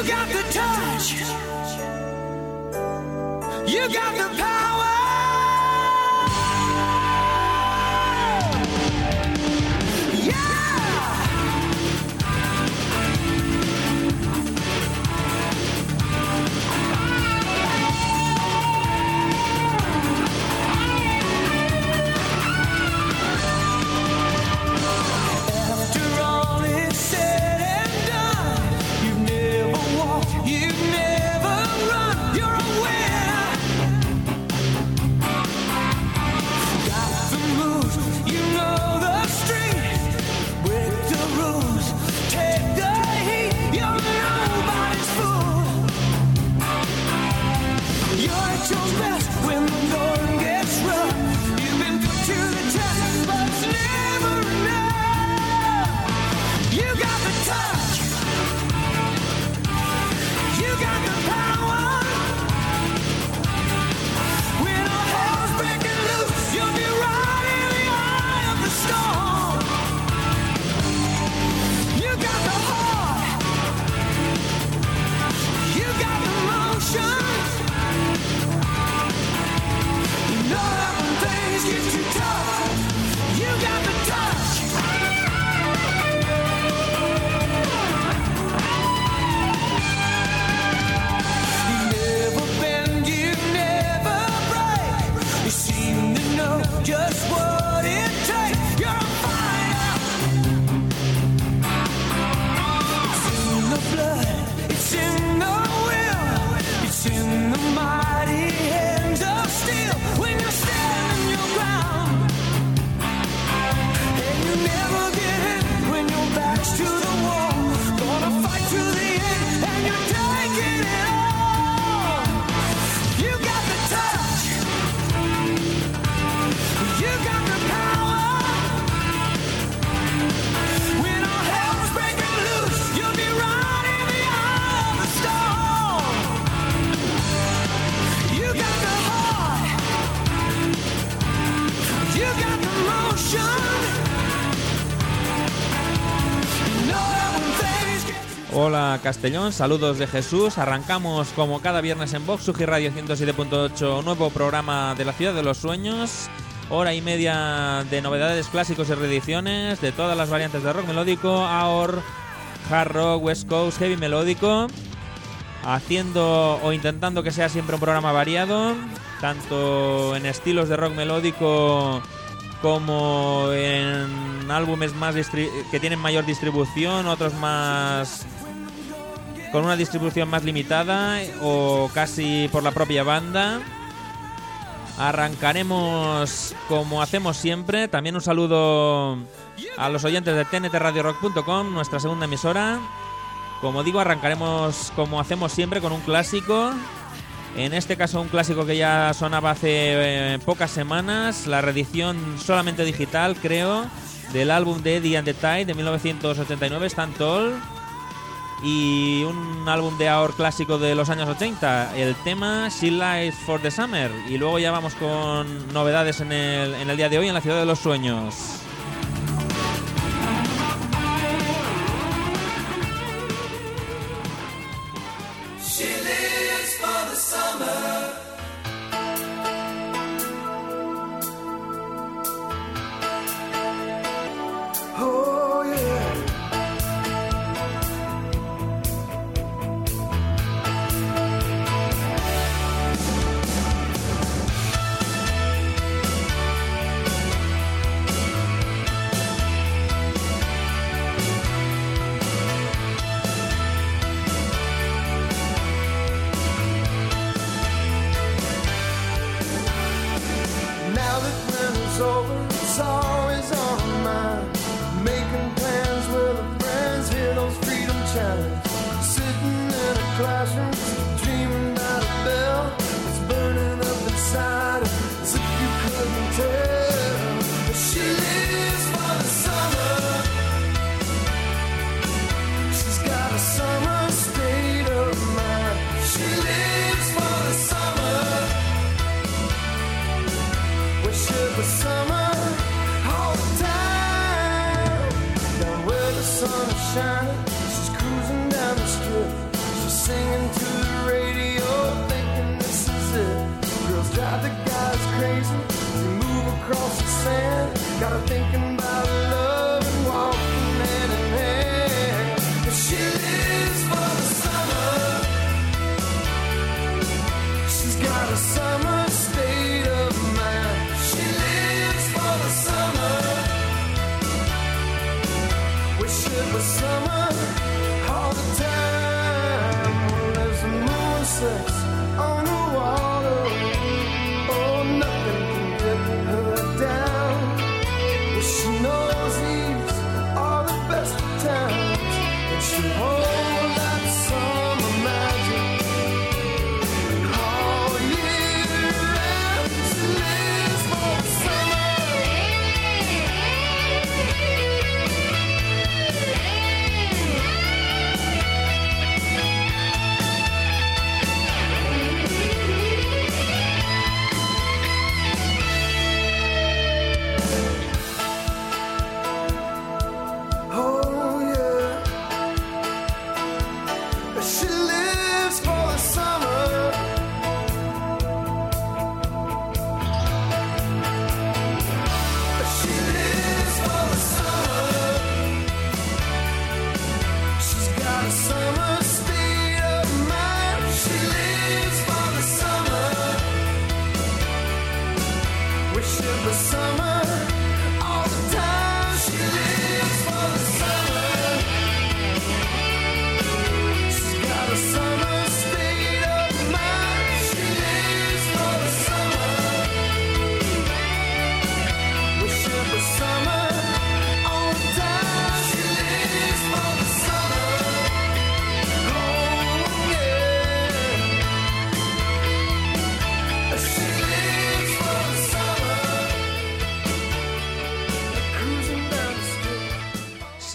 You got the touch. You got the power. Castellón, saludos de Jesús. Arrancamos como cada viernes en Vox, Sugi Radio 107.8, nuevo programa de la Ciudad de los Sueños. Hora y media de novedades clásicos y reediciones de todas las variantes de rock melódico, AOR, hard rock, west coast, heavy melódico. Haciendo o intentando que sea siempre un programa variado, tanto en estilos de rock melódico como en álbumes más que tienen mayor distribución, otros más con una distribución más limitada o casi por la propia banda. Arrancaremos como hacemos siempre. También un saludo a los oyentes de tntradiorock.com, nuestra segunda emisora. Como digo, arrancaremos como hacemos siempre con un clásico. En este caso un clásico que ya sonaba hace eh, pocas semanas, la reedición solamente digital, creo, del álbum de Eddie and the Tide de 1989, Stand Tall y un álbum de AOR clásico de los años 80, el tema She Lies for the Summer. Y luego ya vamos con novedades en el, en el día de hoy en la Ciudad de los Sueños.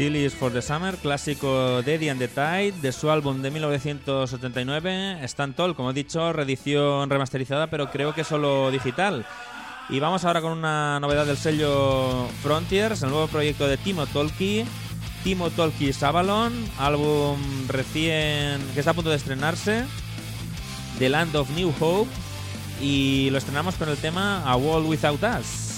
Sillies for the Summer, clásico de Eddie and the Tide, de su álbum de 1979, Stantol, como he dicho, reedición remasterizada, pero creo que solo digital. Y vamos ahora con una novedad del sello Frontiers, el nuevo proyecto de Timo Tolki, Timo Tolki Sabalon, álbum recién que está a punto de estrenarse, The Land of New Hope, y lo estrenamos con el tema A Wall Without Us.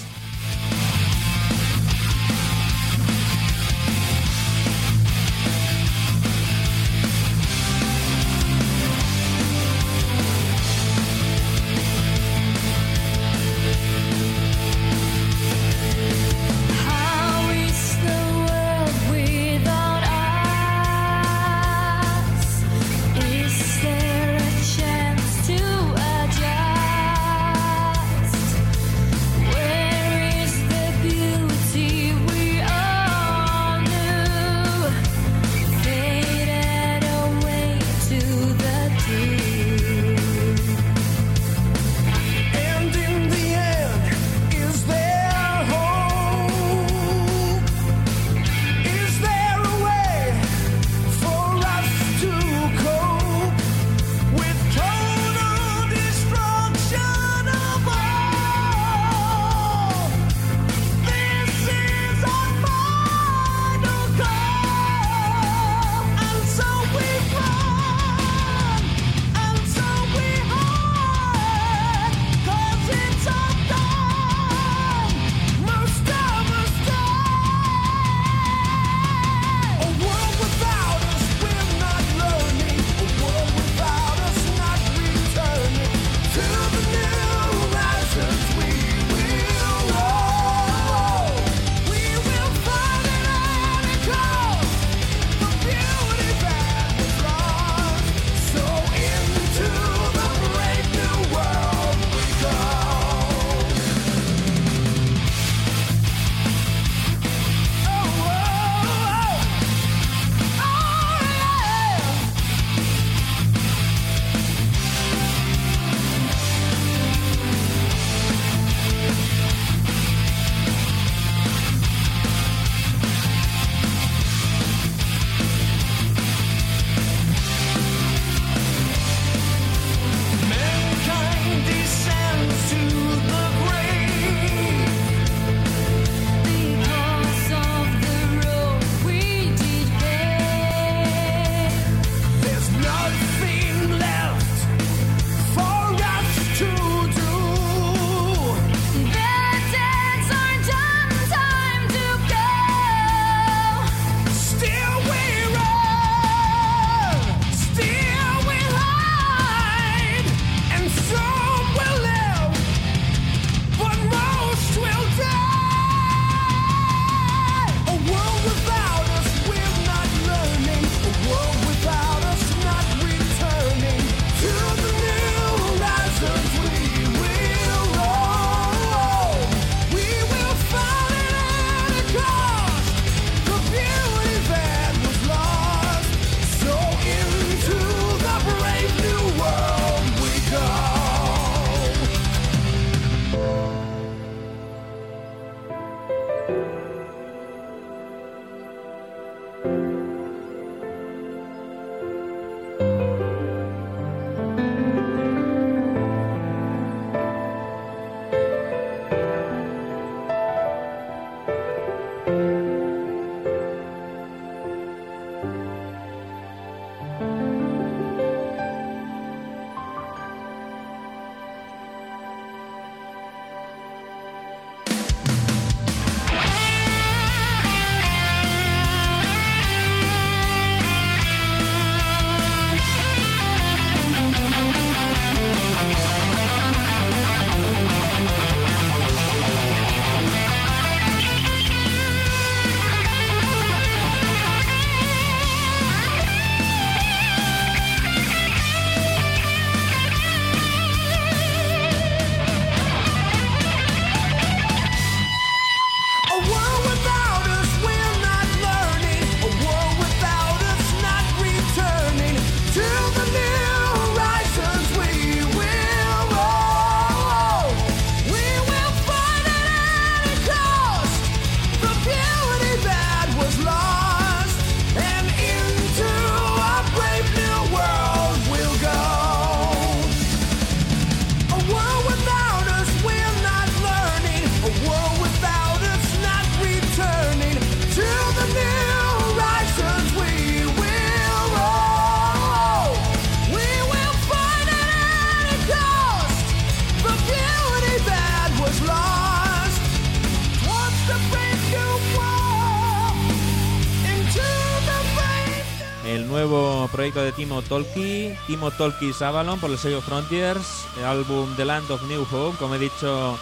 Timo Tolki, Timo Tolki's Avalon por el sello Frontiers, el álbum The Land of New Hope, como he dicho,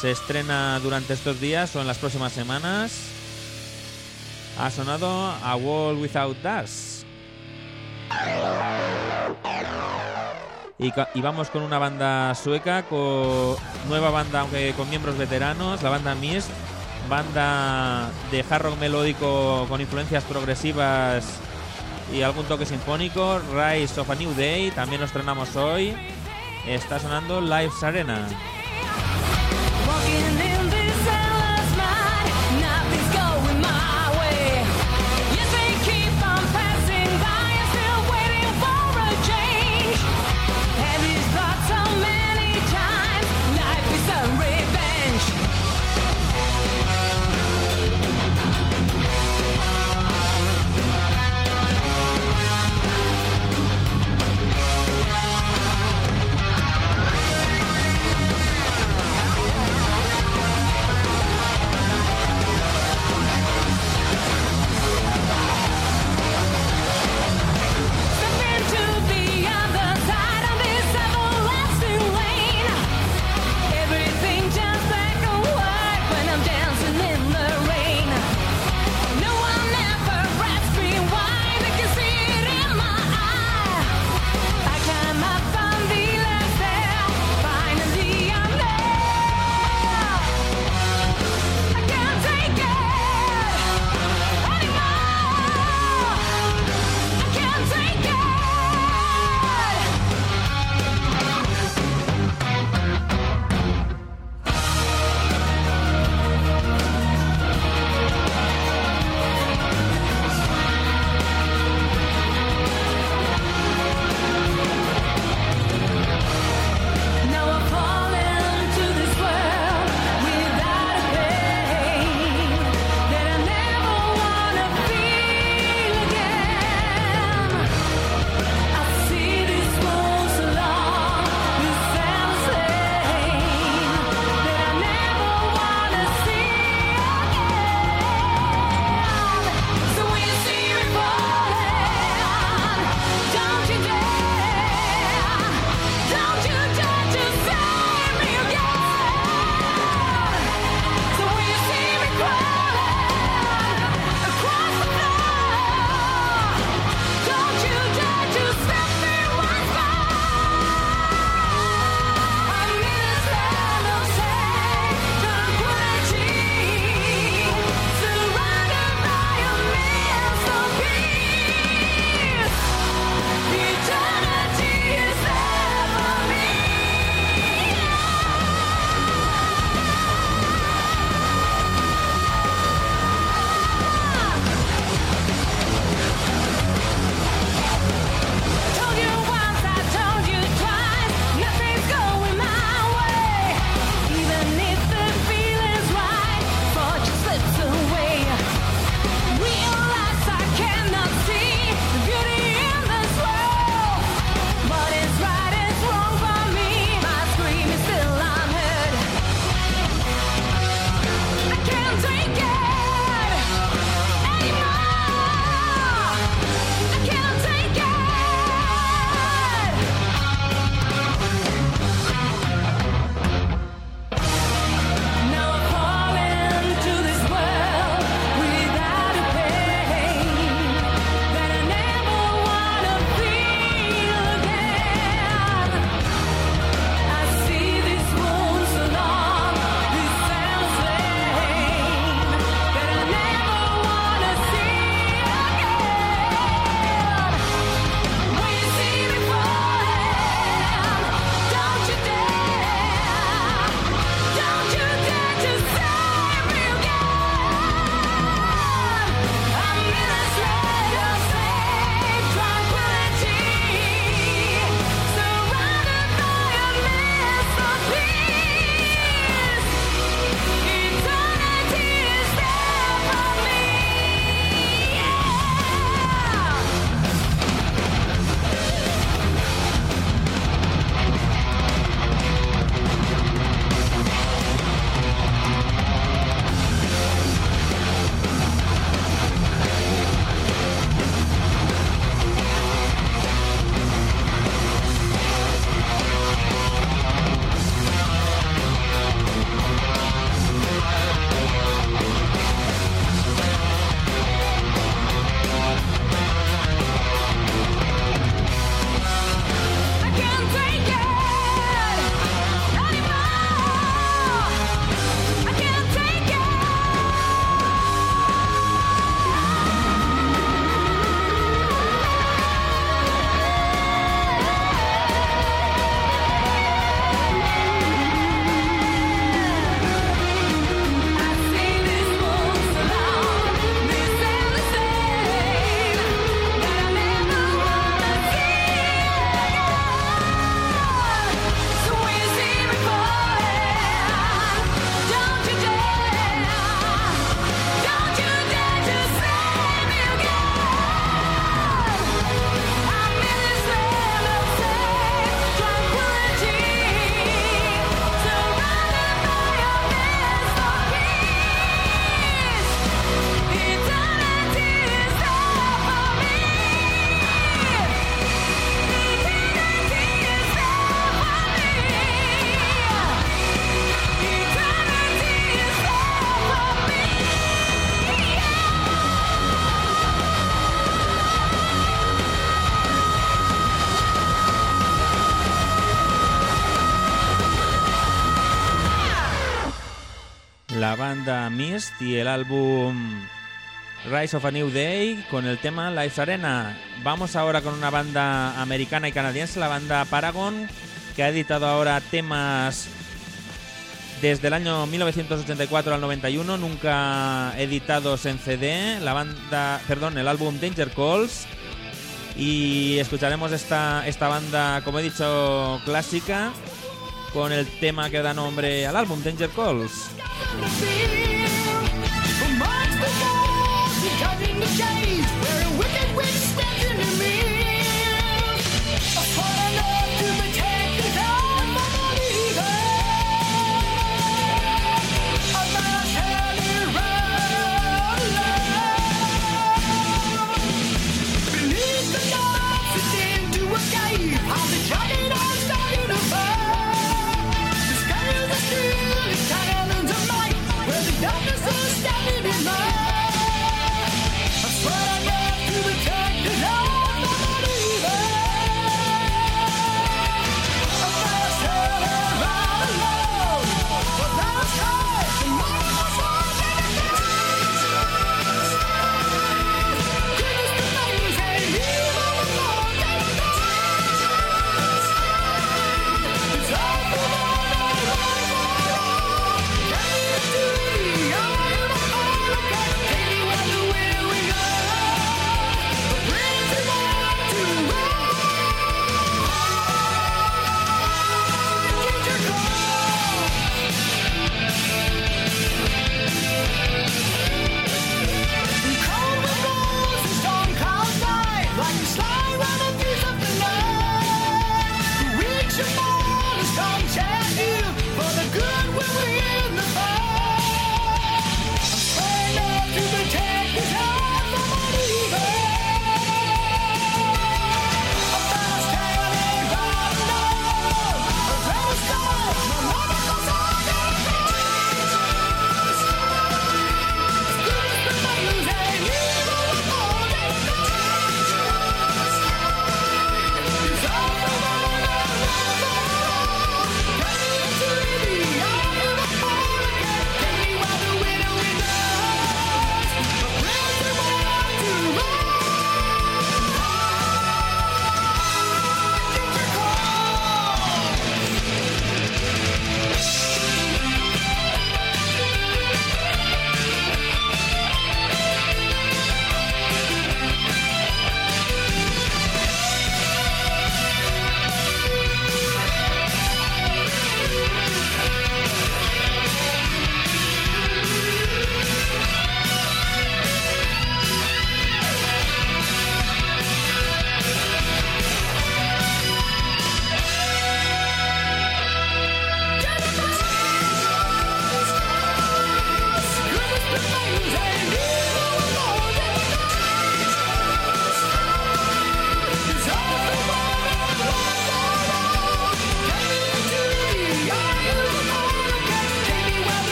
se estrena durante estos días o en las próximas semanas. Ha sonado A Wall Without Us. Y, vamos con una banda sueca, nueva banda, aunque con miembros veteranos, la banda Mist, banda de hard rock melódico con influencias progresivas y algún toque sinfónico. Rise of a New Day, también lo estrenamos hoy. Está sonando Lives Arena. Banda Mist y el álbum Rise of a New Day con el tema Life Arena. Vamos ahora con una banda americana y canadiense, la banda Paragon, que ha editado ahora temas desde el año 1984 al 91, nunca editados en CD. La banda, perdón, el álbum Danger Calls. Y escucharemos esta, esta banda, como he dicho, clásica, con el tema que da nombre al álbum Danger Calls. For months before, he cut in the cage where a wicked witch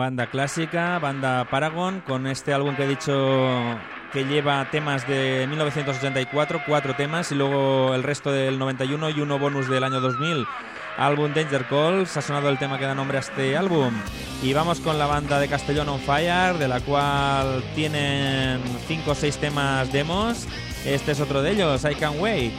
Banda clásica, banda Paragon, con este álbum que he dicho que lleva temas de 1984, cuatro temas, y luego el resto del 91 y uno bonus del año 2000. Álbum Danger Calls, ha sonado el tema que da nombre a este álbum. Y vamos con la banda de Castellón on Fire, de la cual tienen cinco o seis temas demos. Este es otro de ellos, I Can Wait.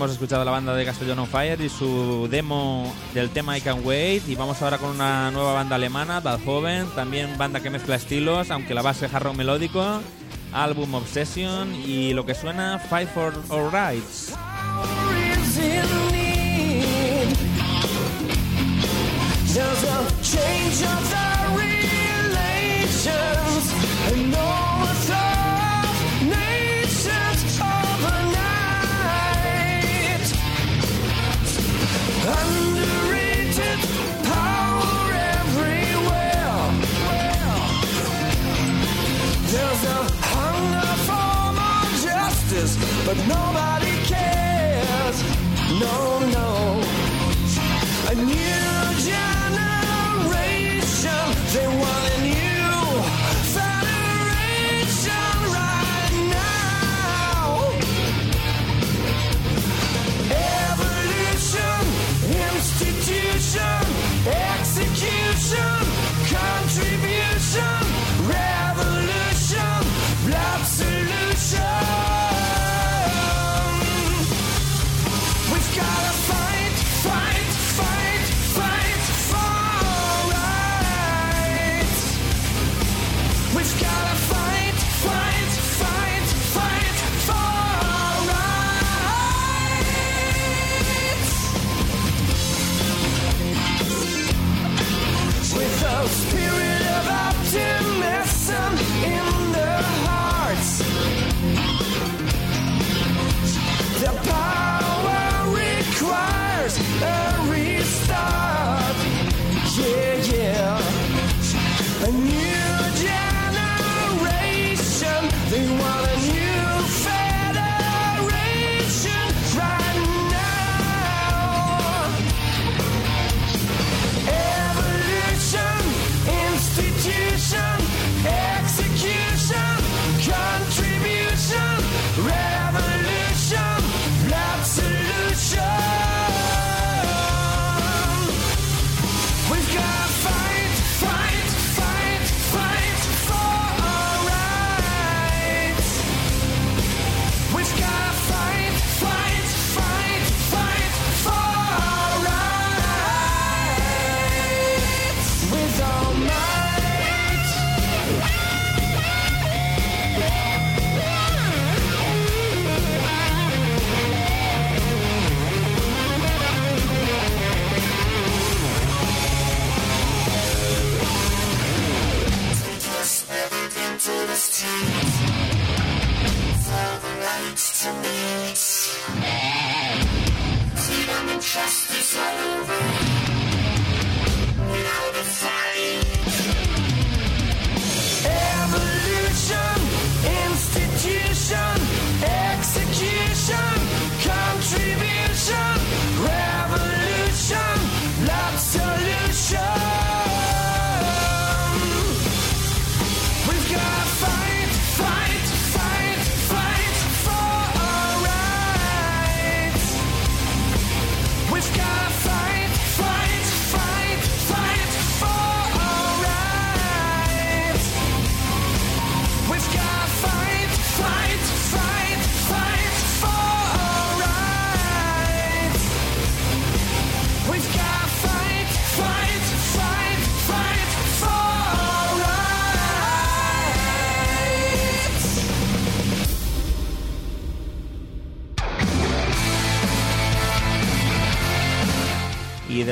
Hemos escuchado la banda de Castellón on Fire y su demo del tema I Can Wait. Y vamos ahora con una nueva banda alemana, Joven, también banda que mezcla estilos, aunque la base es hard rock melódico. Álbum Obsession y lo que suena Fight for Our Rights. But nobody cares. No, no.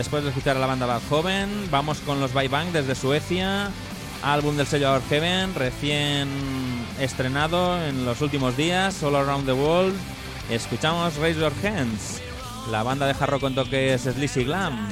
Después de escuchar a la banda Bad Joven, vamos con los Bye Bang desde Suecia. Álbum del sello Our Heaven, recién estrenado en los últimos días, All Around the World. Escuchamos Raise Your Hands, la banda de jarro con toques Sleazy Glam.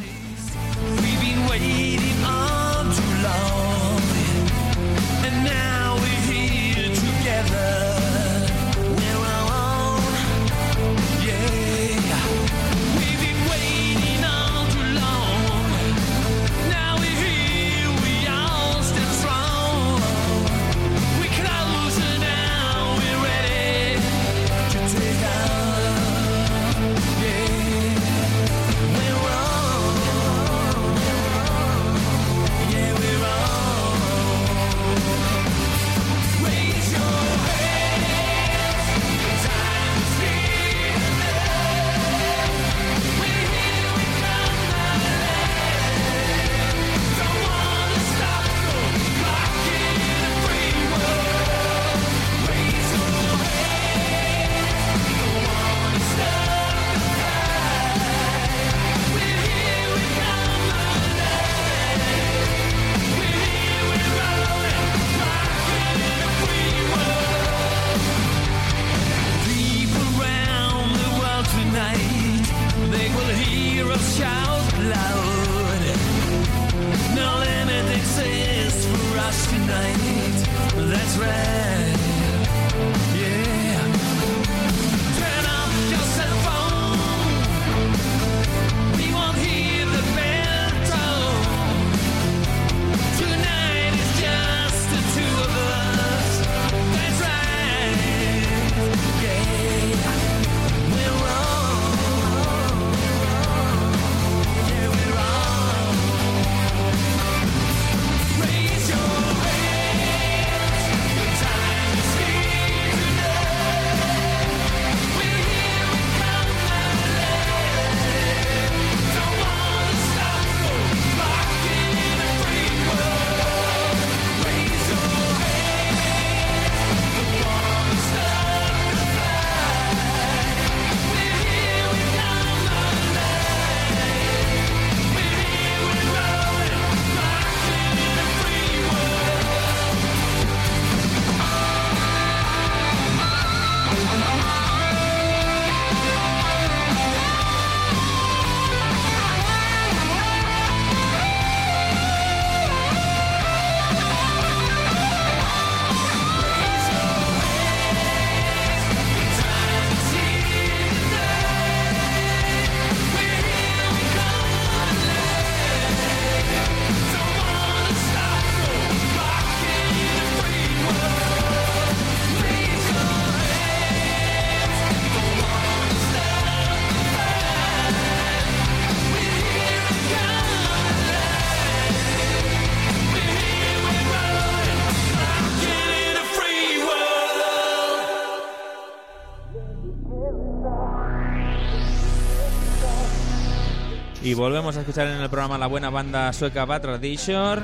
Y volvemos a escuchar en el programa la buena banda sueca Bad Tradition,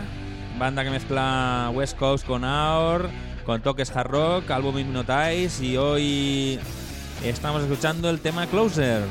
banda que mezcla West Coast con Aor, con toques hard rock, álbum Hypnotize y hoy estamos escuchando el tema Closer.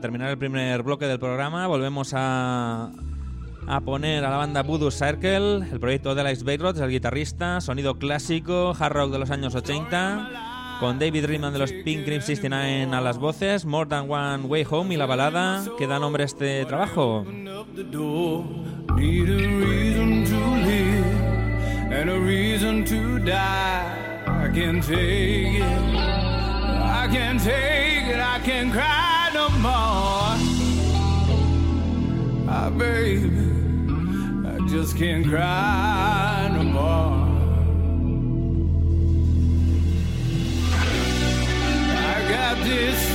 terminar el primer bloque del programa, volvemos a, a poner a la banda Voodoo Circle, el proyecto de Alex Bayroth, el guitarrista, sonido clásico, hard rock de los años 80, con David Riemann de los Pink Cream 69 a las voces, More Than One Way Home y la balada que da nombre a este trabajo. I can take it, I can cry. no more. Ah, baby, I just can't cry no more. I got this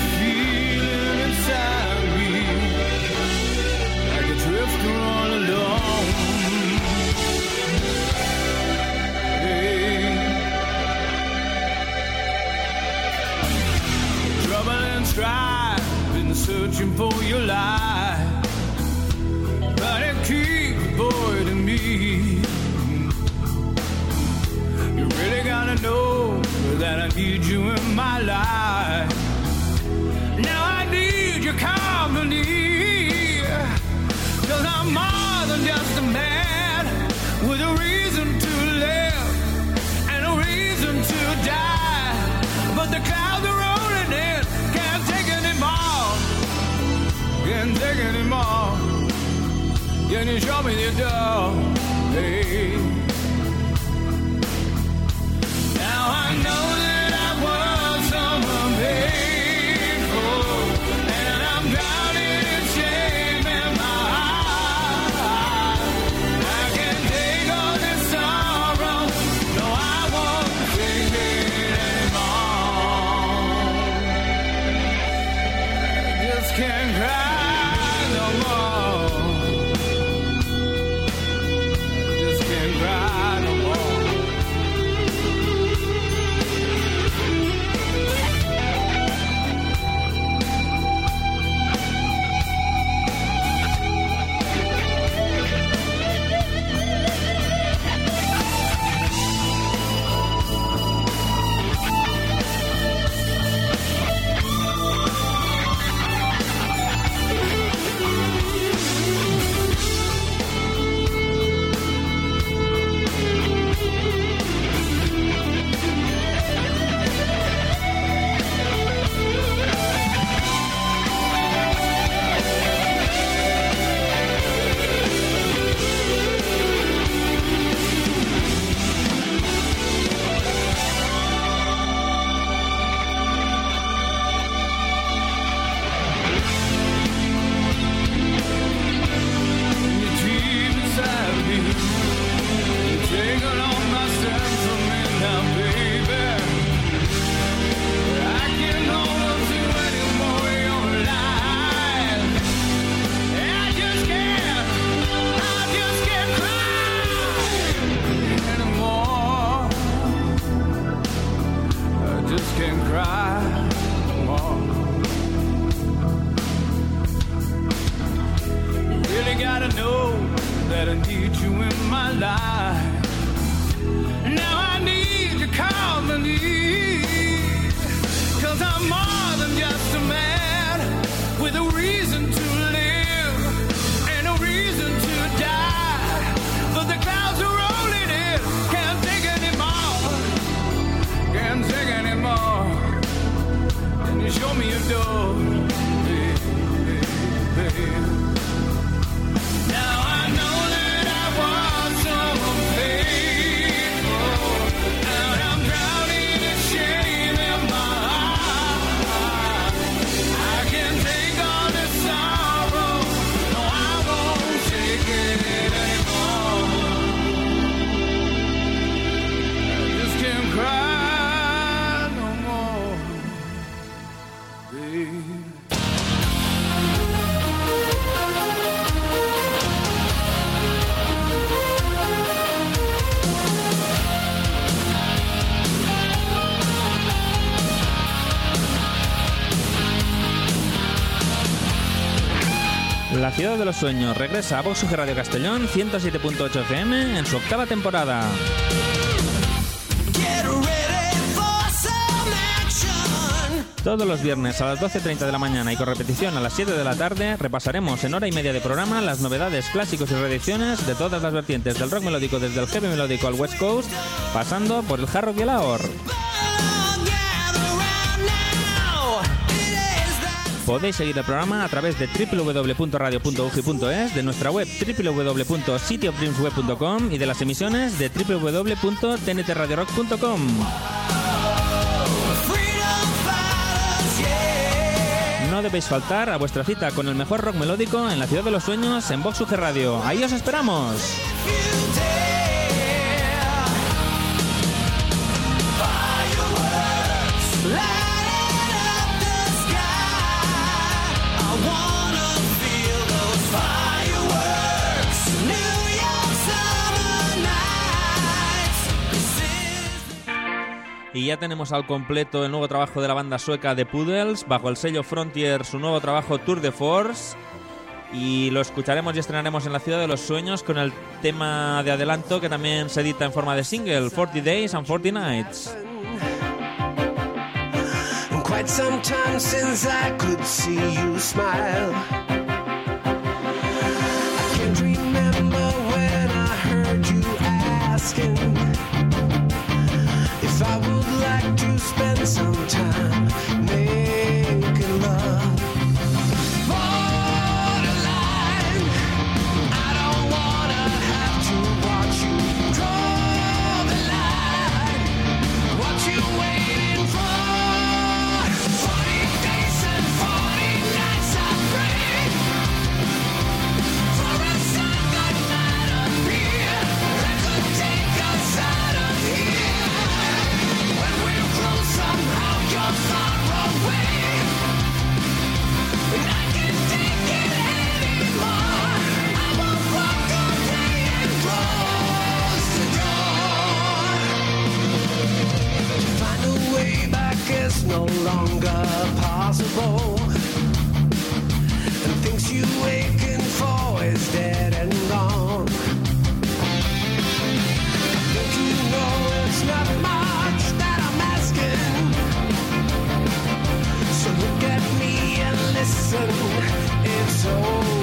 searching for your light, but it keeps avoiding me. You really gotta know that I need you in my life. Now I need your. Can't take anymore. Can you show me the door? Hey. Now I know that ciudad de los sueños regresa a Vox Radio Castellón 107.8 FM en su octava temporada. Todos los viernes a las 12.30 de la mañana y con repetición a las 7 de la tarde repasaremos en hora y media de programa las novedades, clásicos y reediciones de todas las vertientes del rock melódico desde el heavy melódico al West Coast, pasando por el hard rock y el ahor. Podéis seguir el programa a través de www.radio.ugi.es, de nuestra web www.cityofdreamsweb.com y de las emisiones de www.tntradiorock.com. No debéis faltar a vuestra cita con el mejor rock melódico en la ciudad de los sueños en Vox UG Radio. Ahí os esperamos. Y ya tenemos al completo el nuevo trabajo de la banda sueca The Poodles, bajo el sello Frontier, su nuevo trabajo Tour de Force. Y lo escucharemos y estrenaremos en la Ciudad de los Sueños con el tema de adelanto que también se edita en forma de single, 40 Days and 40 Nights. quite some time since I could see you smile. spend some time. no longer possible. And things you aching for is dead and gone. Don't you know it's not much that I'm asking? So look at me and listen, it's over.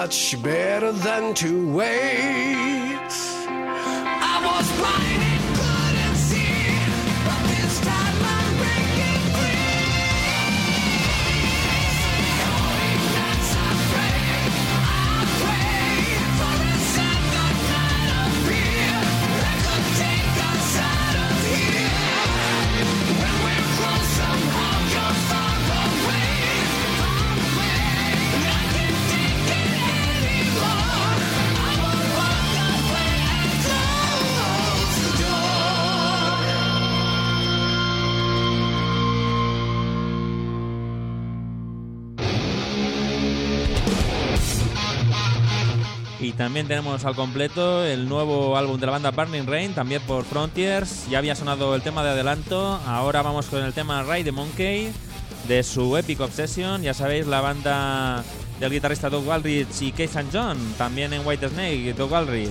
much better than to wait. tenemos al completo el nuevo álbum de la banda Burning Rain, también por Frontiers. Ya había sonado el tema de adelanto, ahora vamos con el tema Ray the Monkey de su Epic Obsession. Ya sabéis, la banda del guitarrista Doug Walrich y Keith St. John, también en White Snake, Doug Walrich.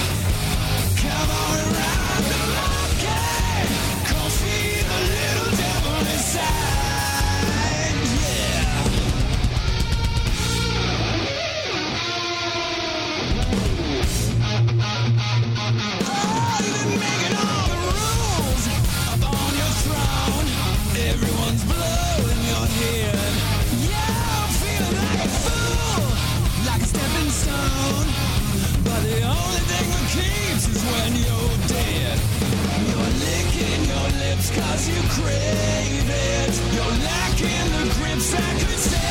keeps is when you're dead. You're licking your lips cause you crave it. You're lacking the grips that could save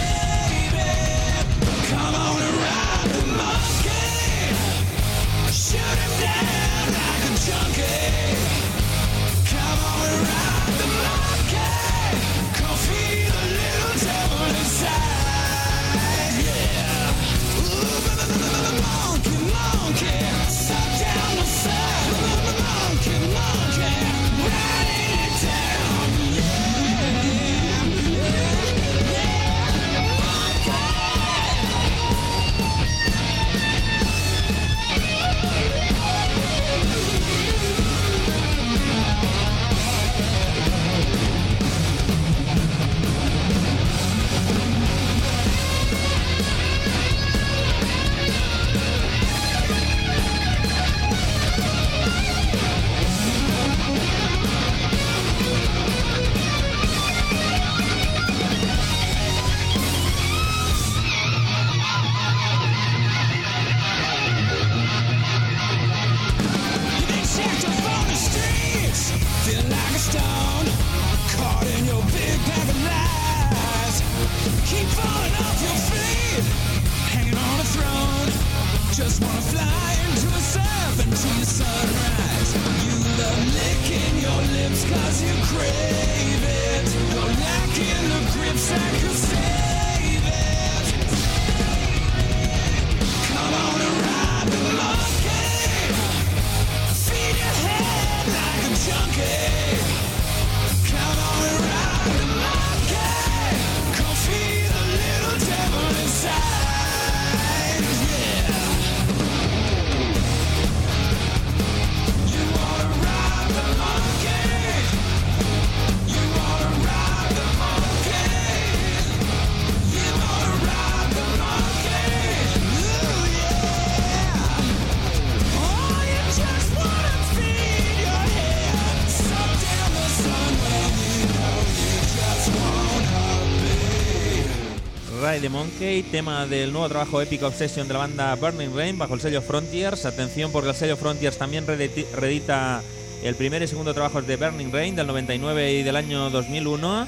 Tema del nuevo trabajo Epic Obsession de la banda Burning Rain bajo el sello Frontiers. Atención porque el sello Frontiers también reedita el primer y segundo trabajo de Burning Rain del 99 y del año 2001.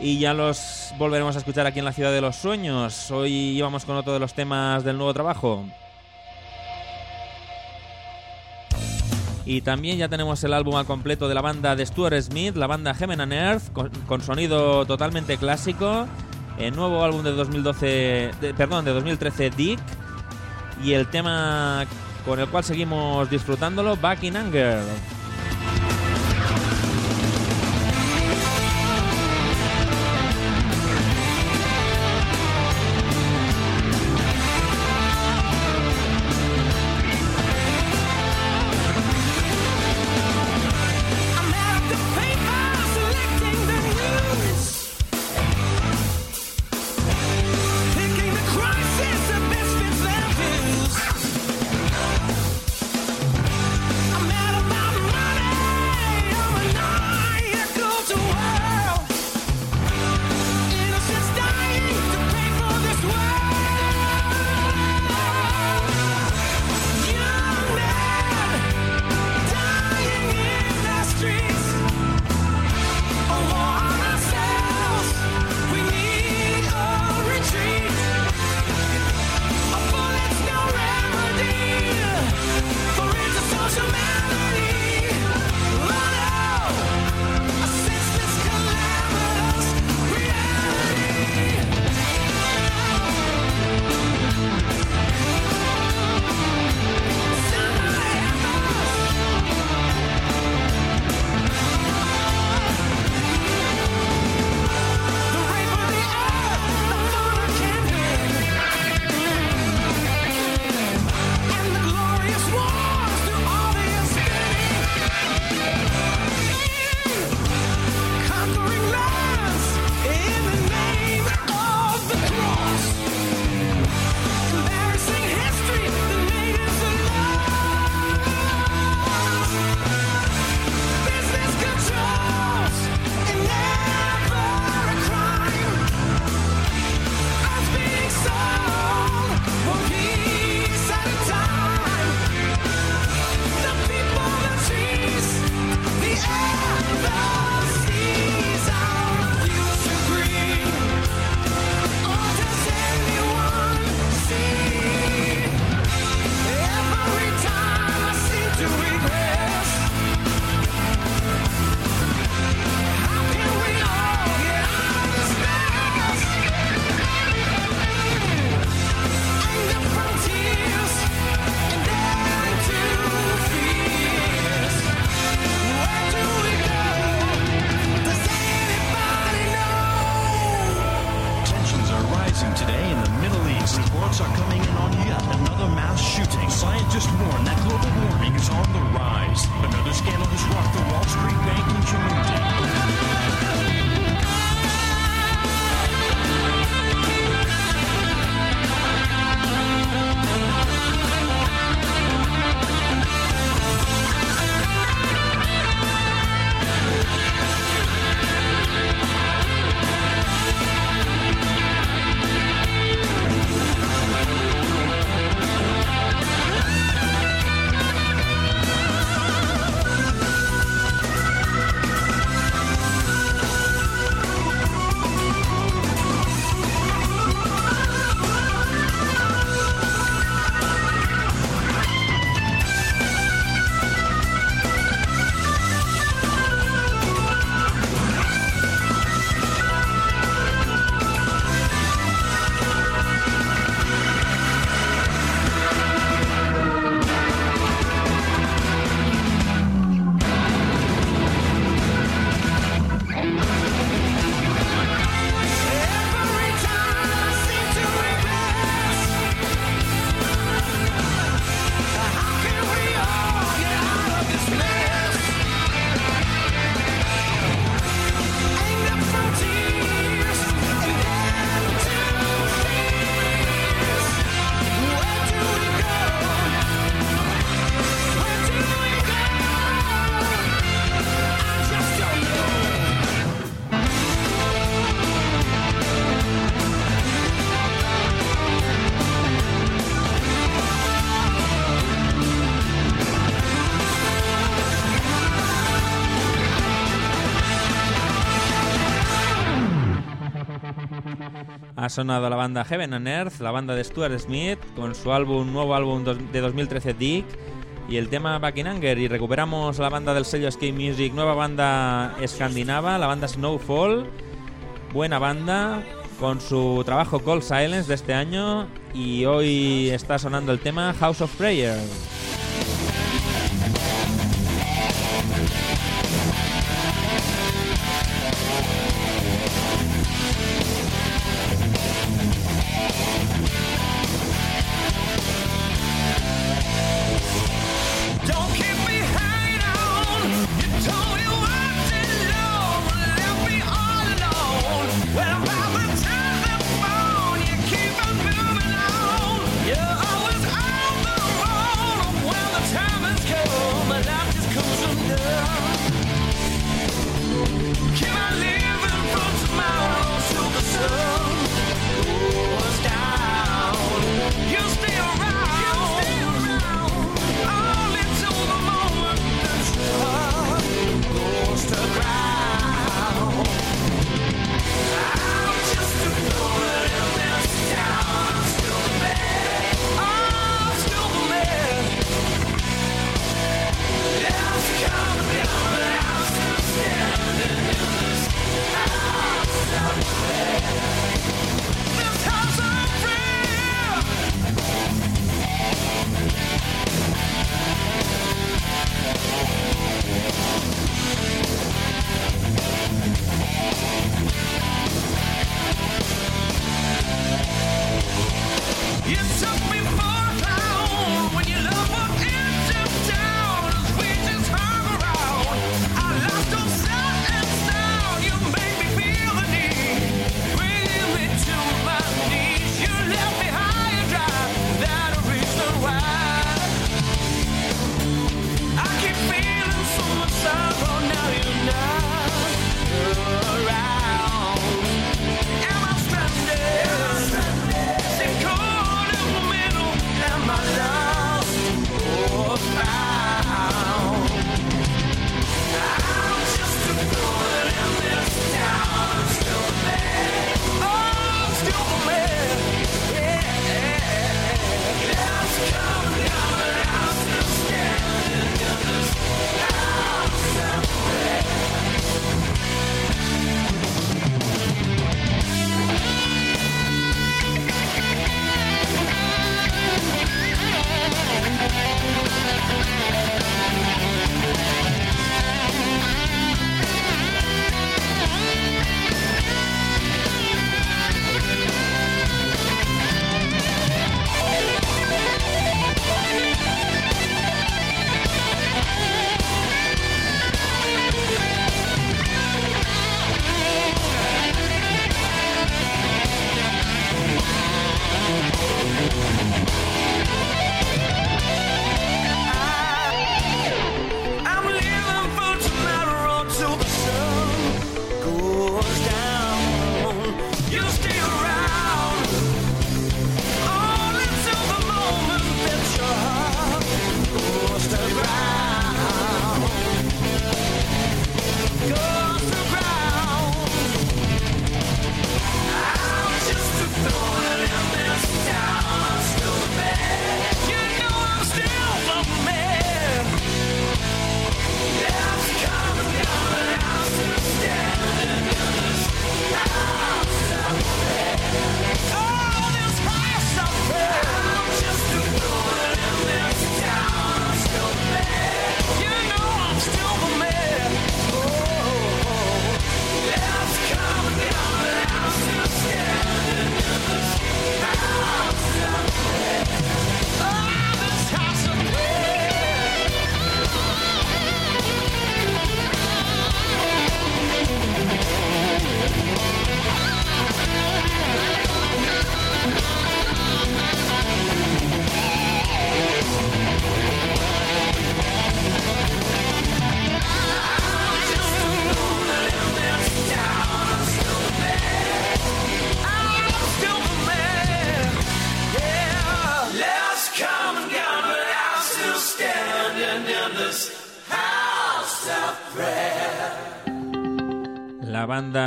Y ya los volveremos a escuchar aquí en la Ciudad de los Sueños. Hoy íbamos con otro de los temas del nuevo trabajo. Y también ya tenemos el álbum al completo de la banda de Stuart Smith, la banda Heaven and Earth, con, con sonido totalmente clásico. El nuevo álbum de 2012, de- perdón, de 2013, Dick. Y el tema con el cual seguimos disfrutándolo, Back in Anger. Ha sonado la banda Heaven and Earth, la banda de Stuart Smith, con su nuevo álbum de 2013 Dick y el tema Back in Anger. Y recuperamos la banda del sello Skate Music, nueva banda escandinava, la banda Snowfall. Buena banda, con su trabajo Cold Silence de este año. Y hoy está sonando el tema House of Prayer.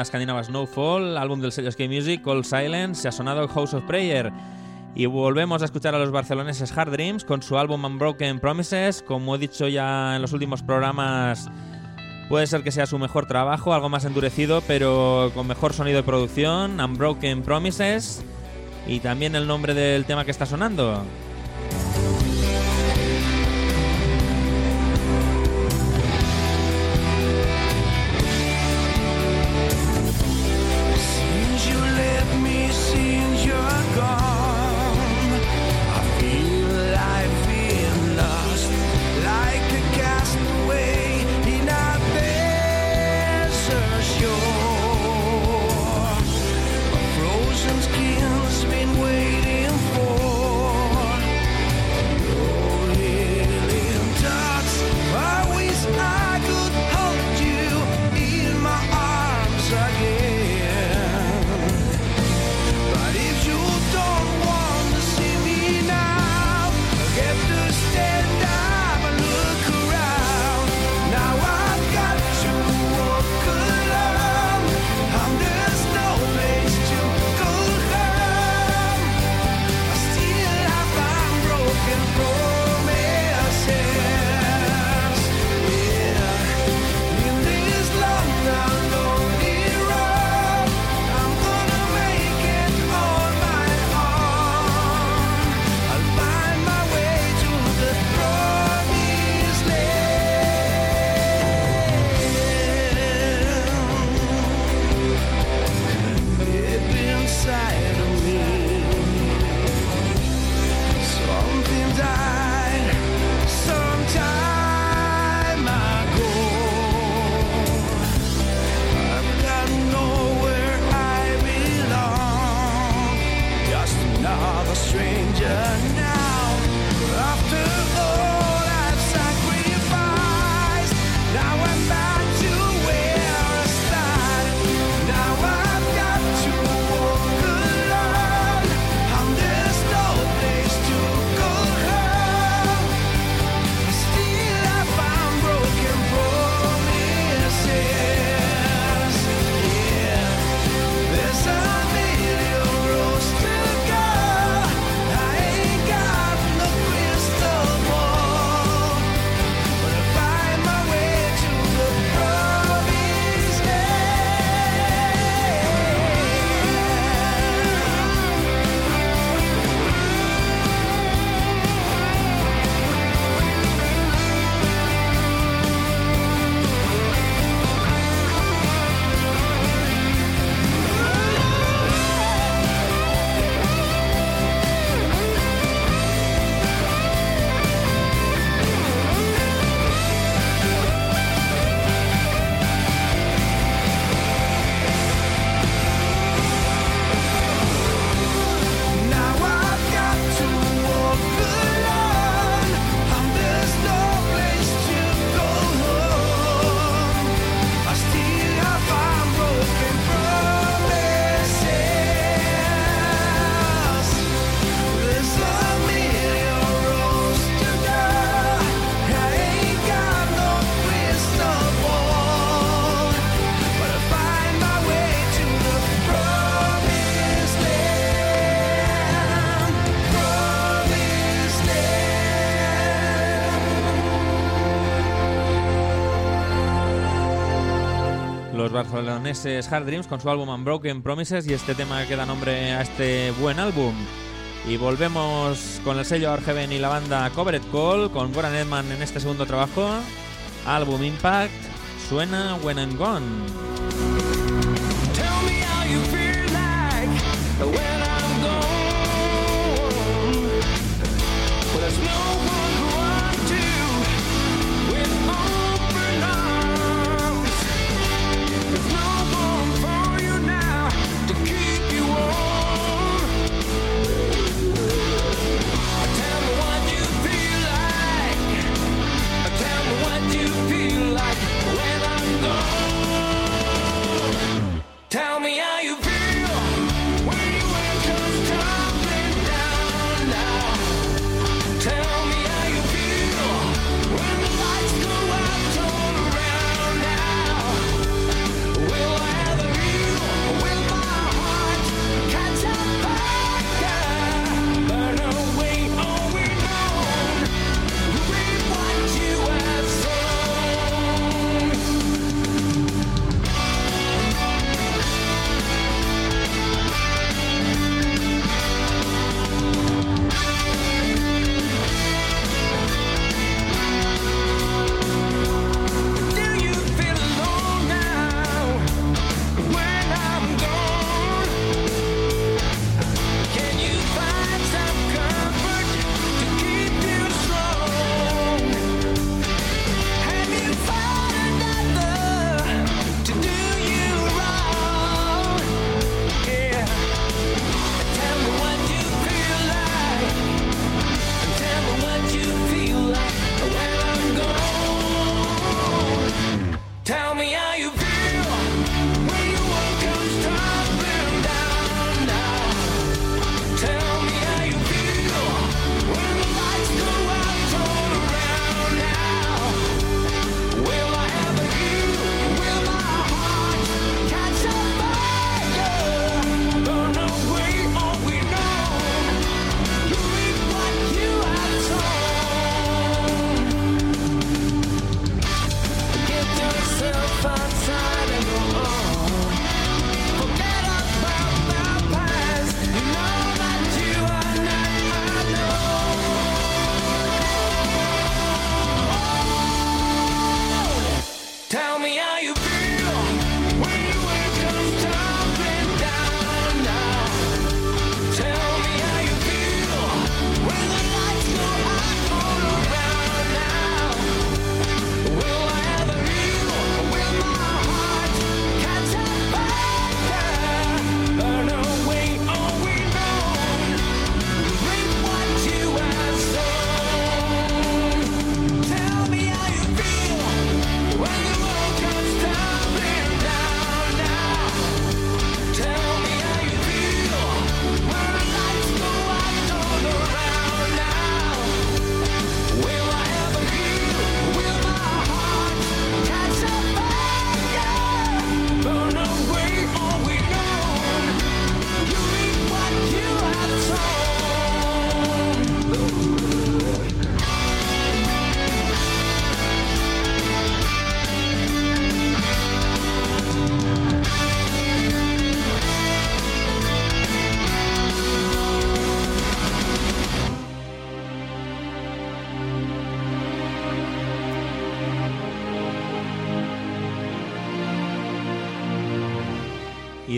banda Snowfall, álbum del sello Sky Music, Cold Silence, se ha sonado House of Prayer. Y volvemos a escuchar a los barceloneses Hard Dreams con su álbum Unbroken Promises. Como he dicho ya en los últimos programas, puede ser que sea su mejor trabajo, algo más endurecido, pero con mejor sonido de producción. Unbroken Promises. Y también el nombre del tema que está sonando, japoneses Hard Dreams con su álbum Unbroken Promises y este tema que da nombre a este buen álbum. Y volvemos con el sello Argeven y la banda Covered Call con Goran Edman en este segundo trabajo. Álbum Impact suena When I'm Gone.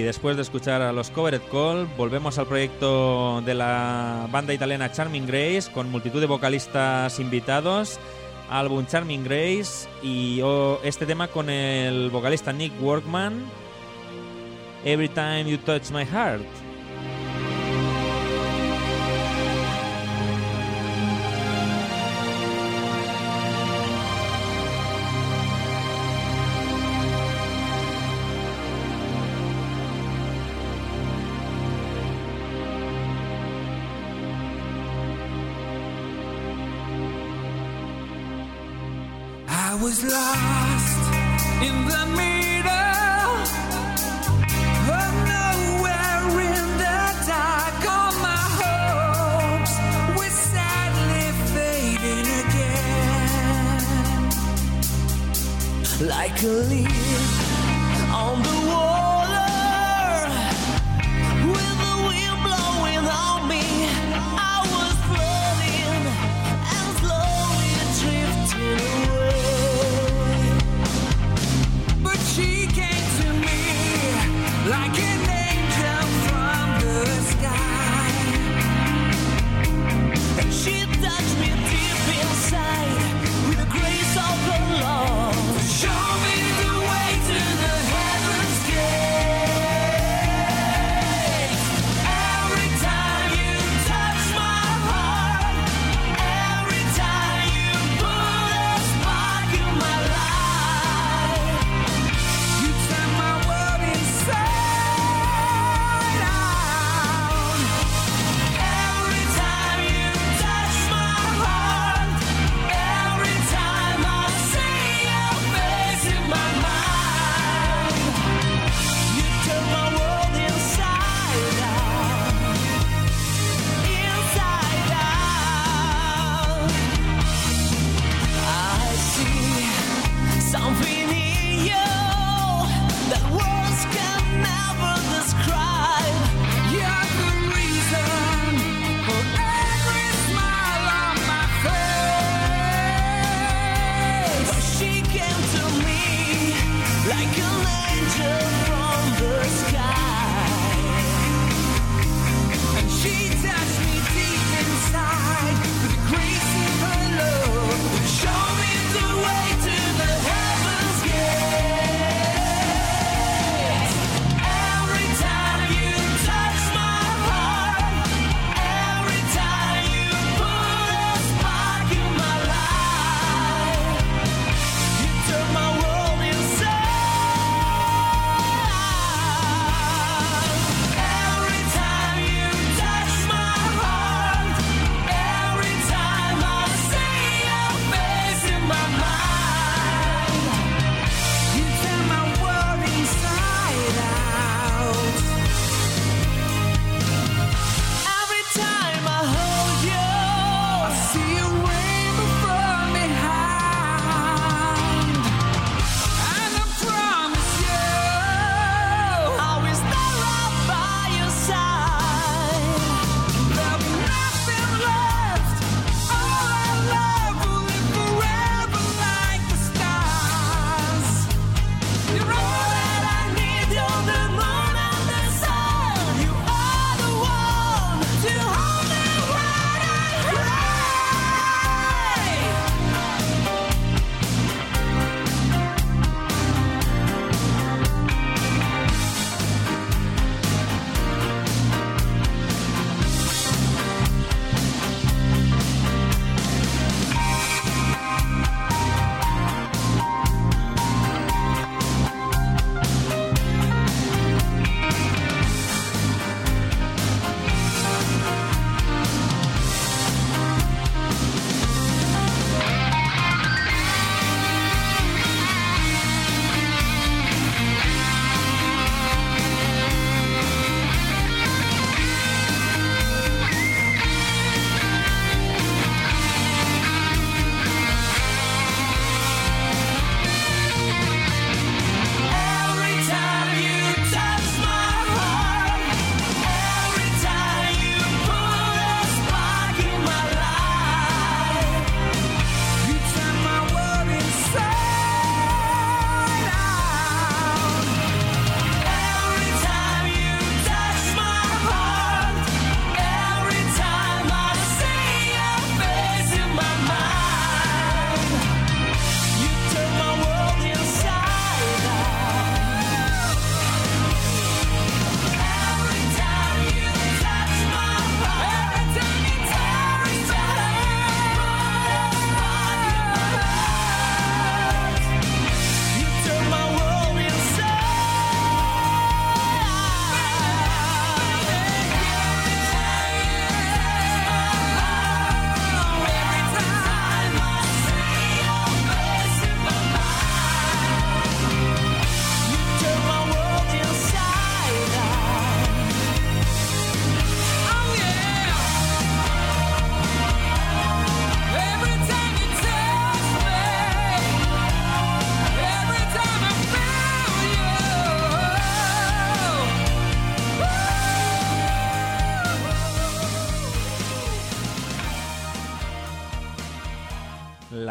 Después de escuchar a los Covered Call, volvemos al proyecto de la banda italiana Charming Grace con multitud de vocalistas invitados, álbum Charming Grace y oh, este tema con el vocalista Nick Workman, Every Time You Touch My Heart. Was lost in the middle of nowhere in the dark. All my hopes were sadly fading again, like a leaf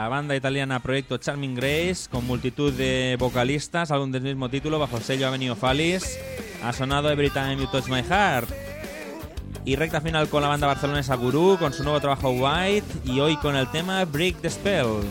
banda italiana Proyecto Charming Grace, con multitud de vocalistas, álbum del mismo título, bajo el sello Avenue Falis, ha sonado Every Time You Touch My Heart. Y recta final con la banda barcelonesa Guru, con su nuevo trabajo White, y hoy con el tema Break the Spell.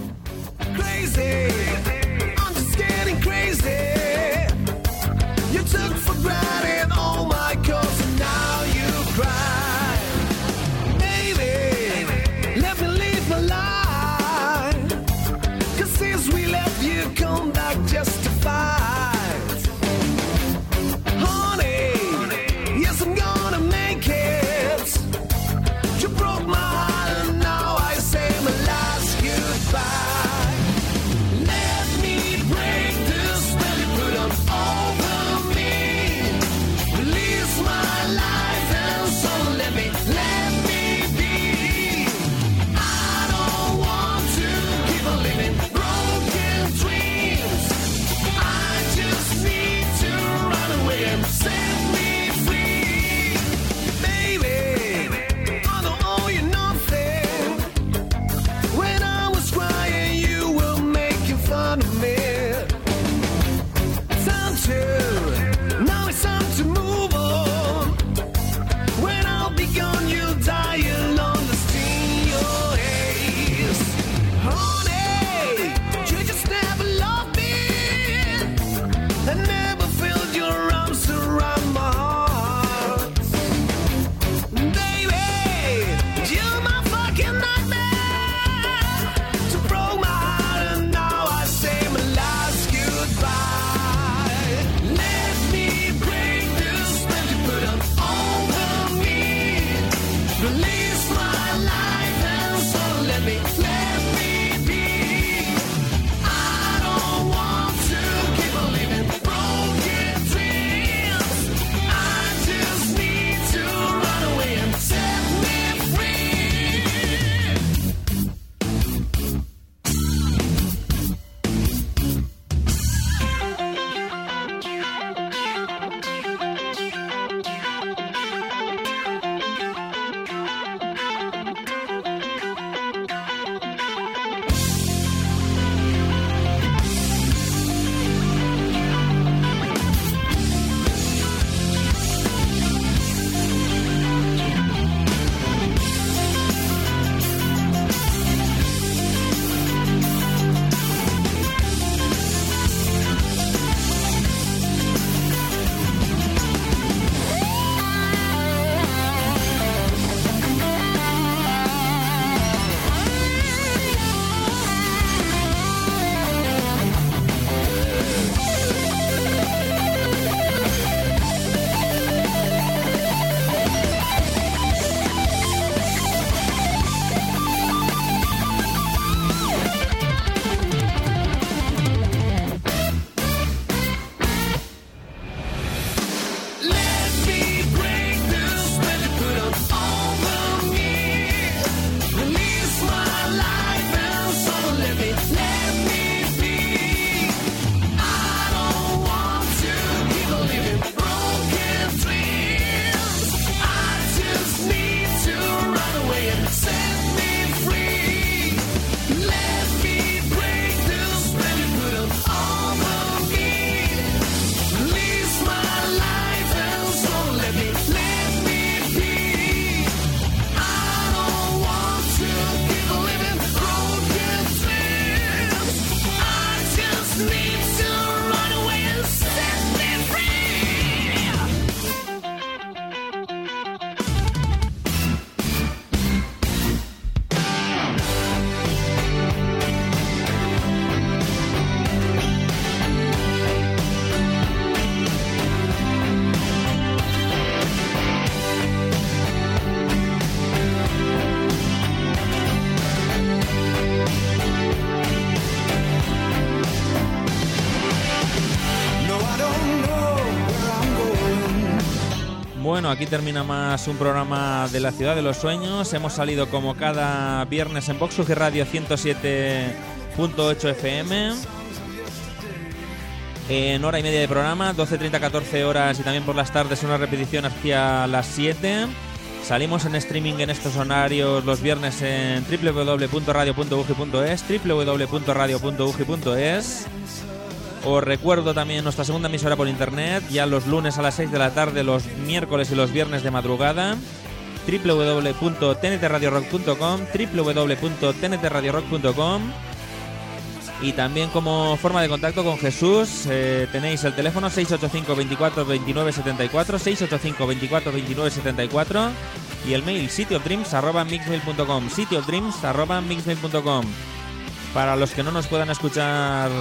aquí termina más un programa de la Ciudad de los Sueños. Hemos salido como cada viernes en Vox Radio 107.8 FM. En hora y media de programa, 12.30, 14 horas y también por las tardes una repetición hacia las 7. Salimos en streaming en estos horarios los viernes en www.radio.ugi.es, www.radio.ugi.es. Os recuerdo también nuestra segunda emisora por internet, ya los lunes a las 6 de la tarde, los miércoles y los viernes de madrugada. www.tntradiorock.com www.tntradiorock.com y también como forma de contacto con Jesús eh, tenéis el teléfono 685 24 29 74 685 24 29 74 y el mail cityofdreams arroba mixmail.com cityofdreams arroba mixmail.com para los que no nos puedan escuchar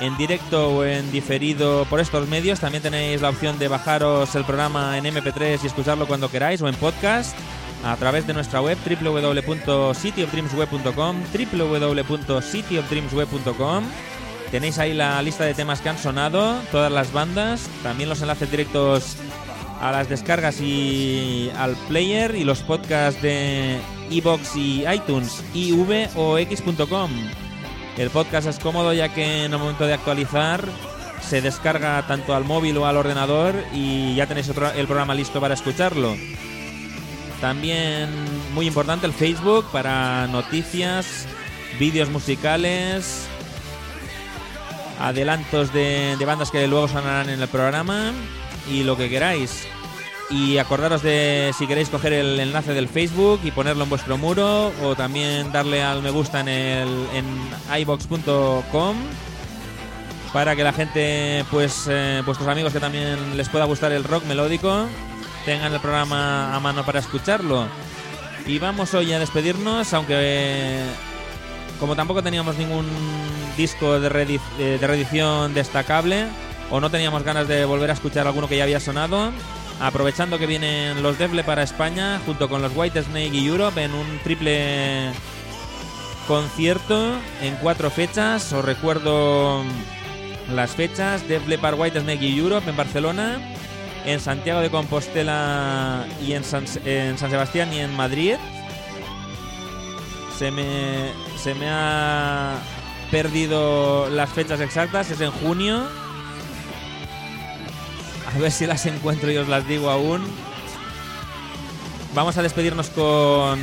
en directo o en diferido por estos medios, también tenéis la opción de bajaros el programa en MP3 y escucharlo cuando queráis o en podcast a través de nuestra web www.cityofdreamsweb.com www.cityofdreamsweb.com Tenéis ahí la lista de temas que han sonado, todas las bandas, también los enlaces directos a las descargas y al player y los podcasts de iBox y iTunes, iv o x.com. El podcast es cómodo ya que en el momento de actualizar se descarga tanto al móvil o al ordenador y ya tenéis otro- el programa listo para escucharlo. También muy importante el Facebook para noticias, vídeos musicales, adelantos de, de bandas que luego sonarán en el programa y lo que queráis. Y acordaros de si queréis coger el enlace del Facebook y ponerlo en vuestro muro o también darle al me gusta en el ibox.com para que la gente, pues eh, vuestros amigos que también les pueda gustar el rock melódico, tengan el programa a mano para escucharlo. Y vamos hoy a despedirnos, aunque como tampoco teníamos ningún disco de, reedi- eh, de reedición destacable, o no teníamos ganas de volver a escuchar alguno que ya había sonado, aprovechando que vienen los Devle para España, junto con los White Snake y Europe, en un triple concierto en cuatro fechas. Os recuerdo las fechas: Devle para White Snake y Europe en Barcelona, en Santiago de Compostela y en San, en San Sebastián y en Madrid. Se me, se me ha perdido las fechas exactas, es en junio. A ver si las encuentro y os las digo aún. Vamos a despedirnos con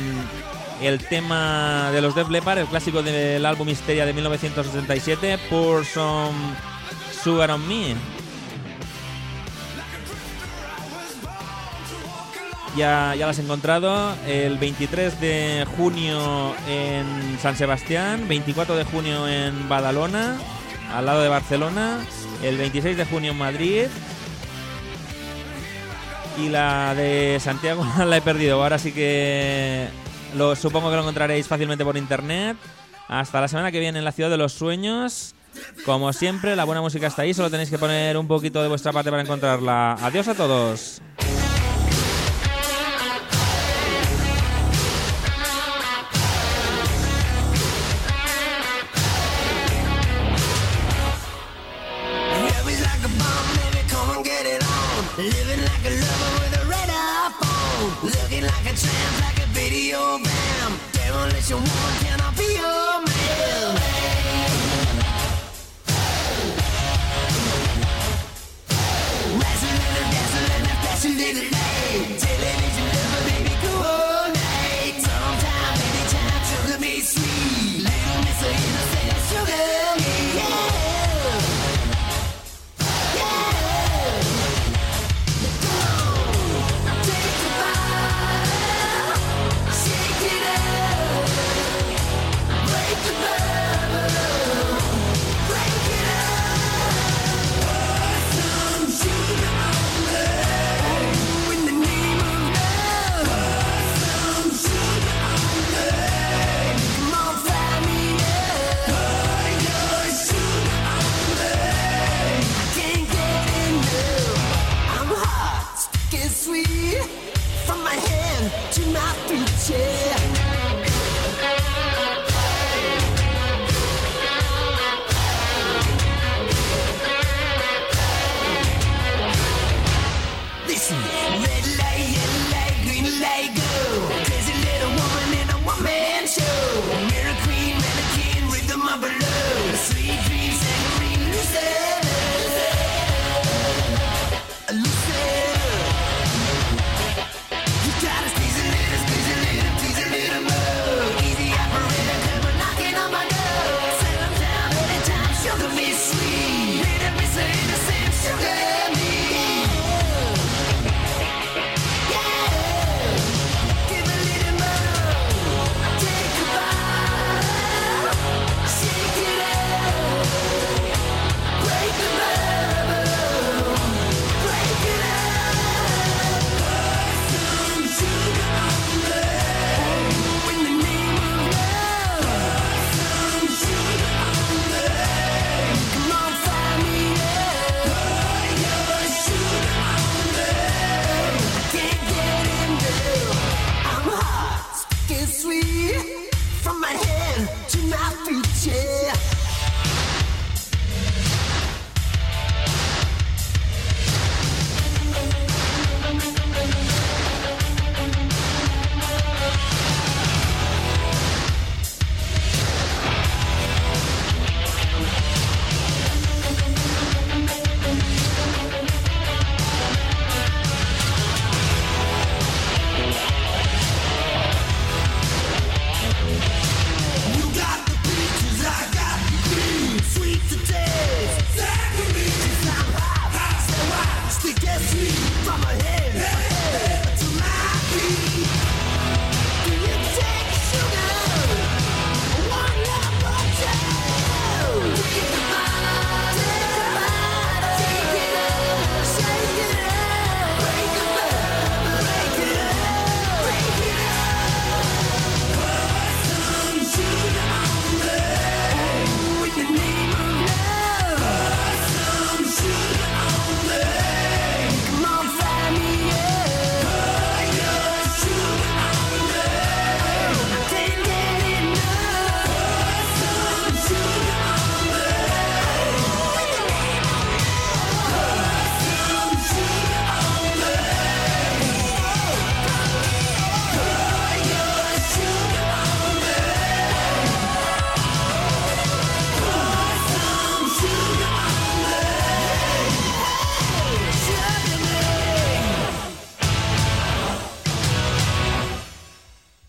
el tema de los Def Leppard, el clásico del álbum Histeria de 1967, Pour Some Sugar on Me. Ya, ya las he encontrado. El 23 de junio en San Sebastián, 24 de junio en Badalona, al lado de Barcelona, el 26 de junio en Madrid. Y la de Santiago la he perdido. Ahora sí que lo, supongo que lo encontraréis fácilmente por internet. Hasta la semana que viene en la ciudad de los sueños. Como siempre, la buena música está ahí. Solo tenéis que poner un poquito de vuestra parte para encontrarla. Adiós a todos.